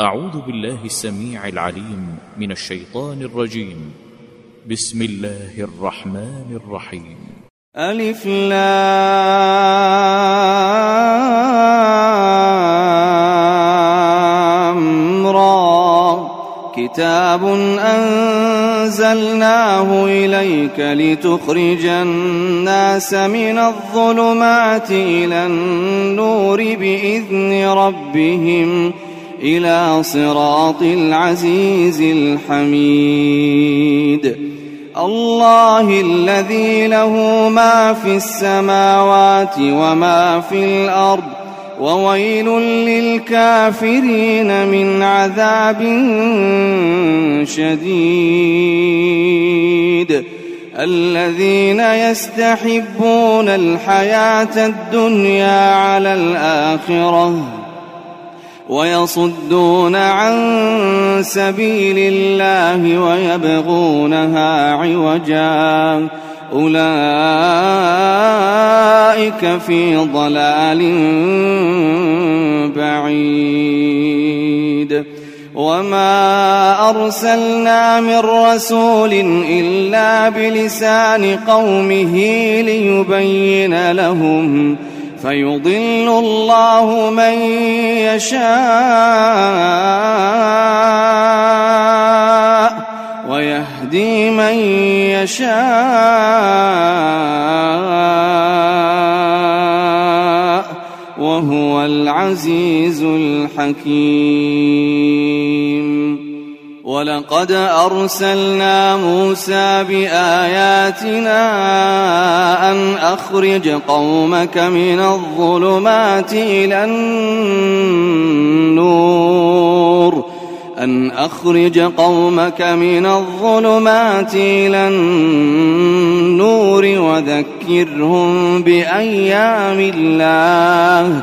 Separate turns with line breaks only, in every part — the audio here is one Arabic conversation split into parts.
أعوذ بالله السميع العليم من الشيطان الرجيم. بسم الله الرحمن الرحيم.
ألف لام را كتاب أنزلناه إليك لتخرج الناس من الظلمات إلى النور بإذن ربهم. إلى صراط العزيز الحميد. الله الذي له ما في السماوات وما في الأرض وويل للكافرين من عذاب شديد. الذين يستحبون الحياة الدنيا على الآخرة ويصدون عن سبيل الله ويبغونها عوجا. أولئك في ضلال بعيد. وما أرسلنا من رسول إلا بلسان قومه ليبين لهم فيضل الله من يشاء ويهدي من يشاء وهو العزيز الحكيم. ولقد أرسلنا موسى بآياتنا أن أخرج قومك من الظلمات إلى النور. أن أخرج قومك من الظلمات إلى النور وذكرهم بأيام الله.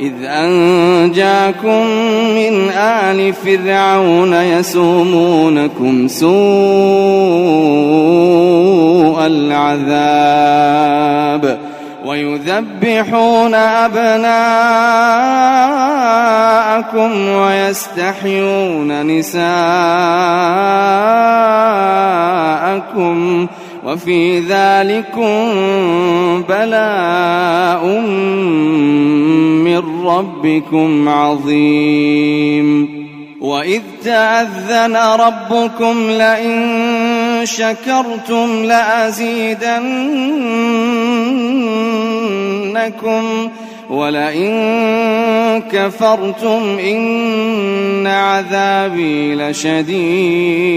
إذ أنجاكم من آل فرعون يسومونكم سوء العذاب ويذبحون أبناءكم ويستحيون نساءكم وفي ذلكم بلاء من ربكم عظيم. وإذ تأذن ربكم لئن شكرتم لأزيدنكم ولئن كفرتم إن عذابي لشديد.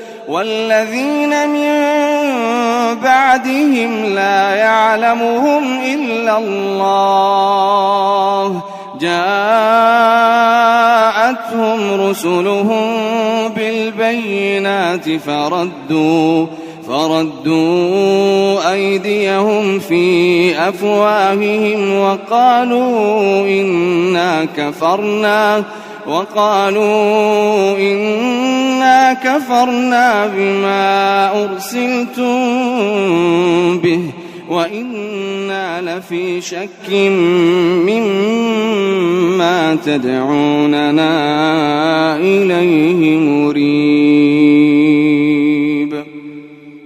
والذين من بعدهم لا يعلمهم إلا الله. جاءتهم رسلهم بالبينات فردوا فردوا أيديهم في أفواههم وقالوا إنا كفرنا. وقالوا إنا كفرنا بما أرسلتم به وإنا لفي شك مما تدعوننا إليه مريب.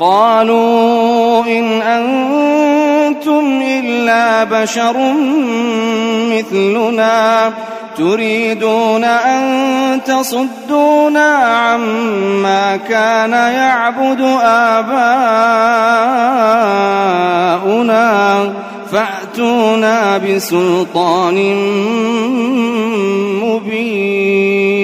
قالوا إن أنتم إلا بشر مثلنا تريدون أن تصدونا عما كان يعبد آباؤنا فأتونا بسلطان مبين.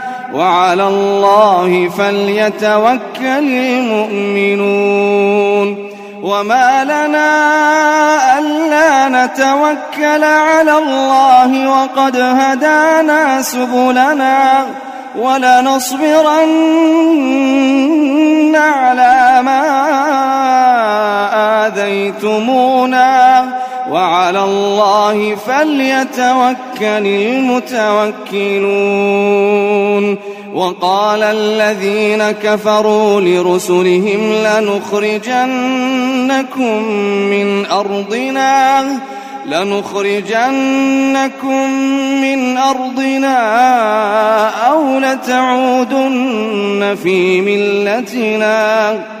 وعلى الله فليتوكل المؤمنون. وما لنا ألا نتوكل على الله وقد هدانا سبلنا ولنصبرن على ما آذيتمونا. وعلى الله فليتوكل المتوكلون. وقال الذين كفروا لرسلهم لنخرجنكم من أرضنا لنخرجنكم من أرضنا أو لتعودن في ملتنا.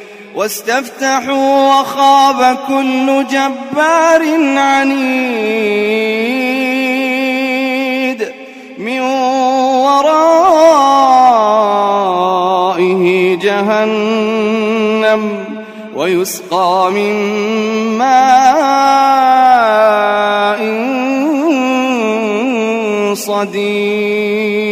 واستفتحوا وخاب كل جبار عنيد من ورائه جهنم ويسقى من ماء صديد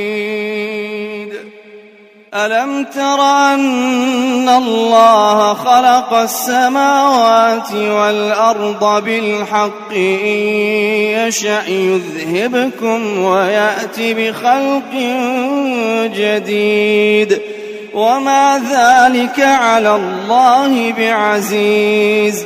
ألم تر أن الله خلق السماوات والأرض بالحق إن يشأ يذهبكم ويأتي بخلق جديد وما ذلك على الله بعزيز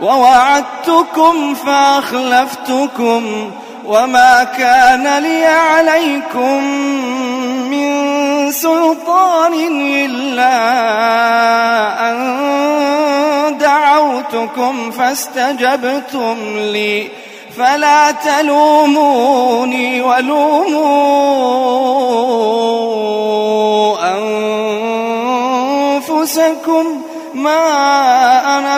ووعدتكم فأخلفتكم وما كان لي عليكم من سلطان إلا أن دعوتكم فاستجبتم لي. فلا تلوموني ولوموا أنفسكم. ما أنا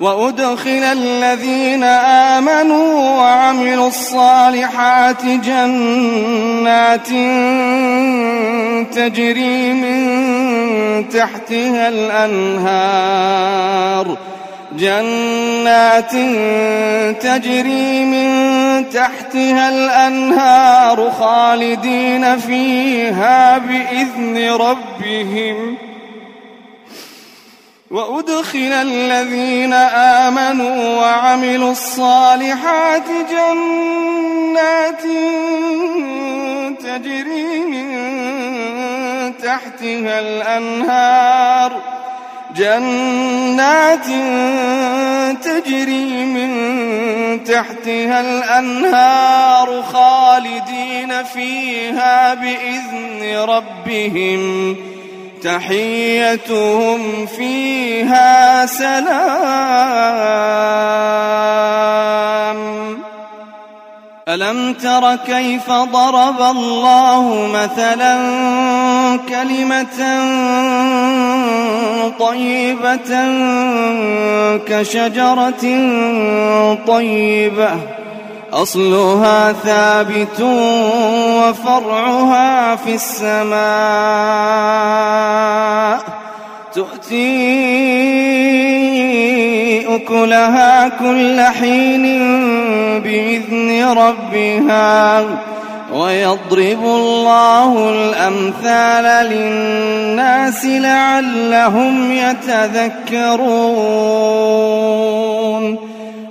وأدخل الذين آمنوا وعملوا الصالحات جنات تجري من تحتها الأنهار. جنات تجري من تحتها الأنهار خالدين فيها بإذن ربهم. وأدخل الذين آمنوا وعملوا الصالحات جنات تجري من تحتها الأنهار. جنات تجري من تحتها الأنهار خالدين فيها بإذن ربهم. تحيتهم فيها سلام. ألم تر كيف ضرب الله مثلا كلمة طيبة كشجرة طيبة؟ أصلها ثابت وفرعها في السماء. تؤتي أكلها كل حين بإذن ربها. ويضرب الله الأمثال للناس لعلهم يتذكرون.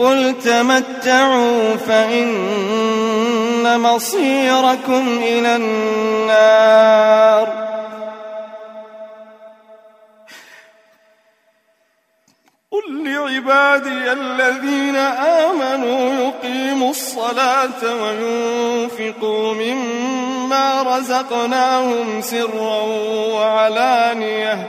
قل تمتعوا فإن مصيركم إلى النار. لعبادي الذين آمنوا يقيموا الصلاة وينفقوا مما رزقناهم سرا وعلانية.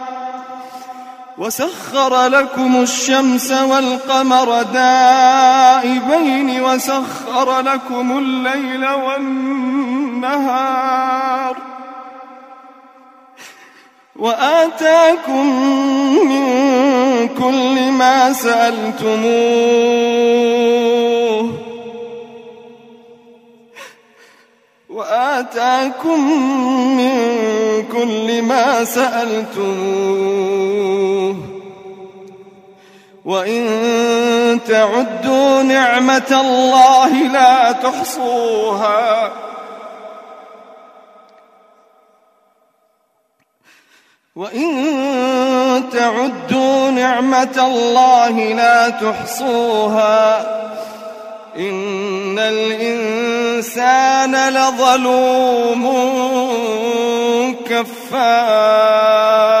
وسخر لكم الشمس والقمر دائبين وسخر لكم الليل والنهار وآتاكم من كل ما سألتموه وآتاكم من كل ما سألتموه وإن تعدوا نعمة الله لا تحصوها وإن تعدوا نعمة الله لا تحصوها إن الإنسان لظلوم كفار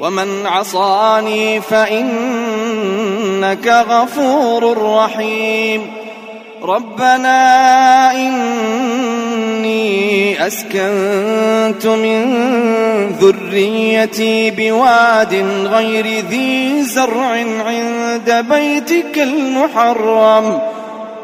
ومن عصاني فإنك غفور رحيم ربنا إني أسكنت من ذريتي بواد غير ذي زرع عند بيتك المحرم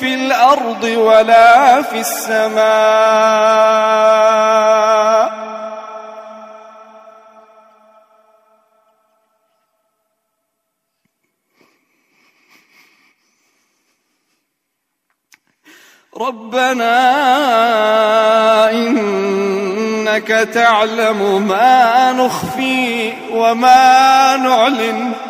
في الأرض ولا في السماء. ربنا إنك تعلم ما نخفي وما نعلن.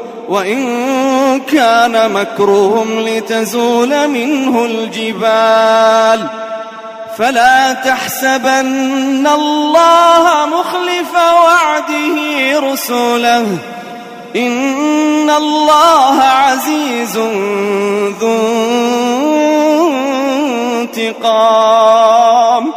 وإن كان مكرهم لتزول منه الجبال فلا تحسبن الله مخلف وعده رسله إن الله عزيز ذو انتقام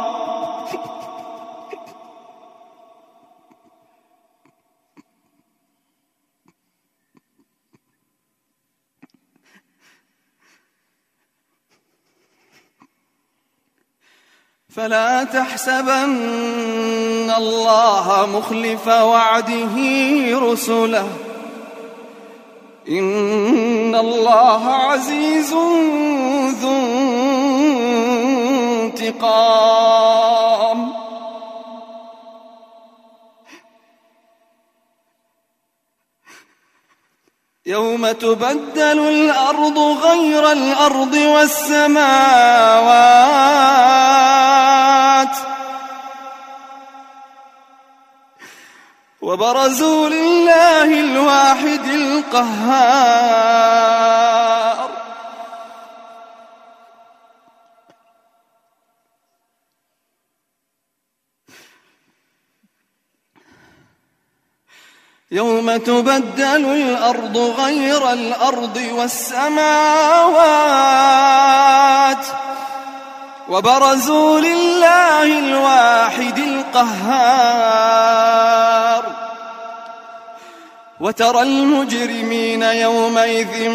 فلا تحسبن الله مخلف وعده رسله. إن الله عزيز ذو انتقام. يوم تبدل الأرض غير الأرض والسماوات. وبرزوا لله الواحد القهار. يوم تبدل الأرض غير الأرض والسماوات وبرزوا لله الواحد القهار. وترى المجرمين يومئذ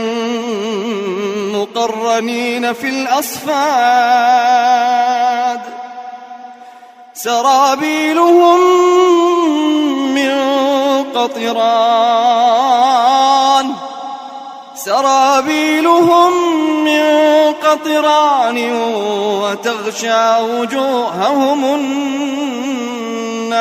مقرنين في الأصفاد. سرابيلهم من قطران. سرابيلهم من قطران وتغشى وجوههم النار.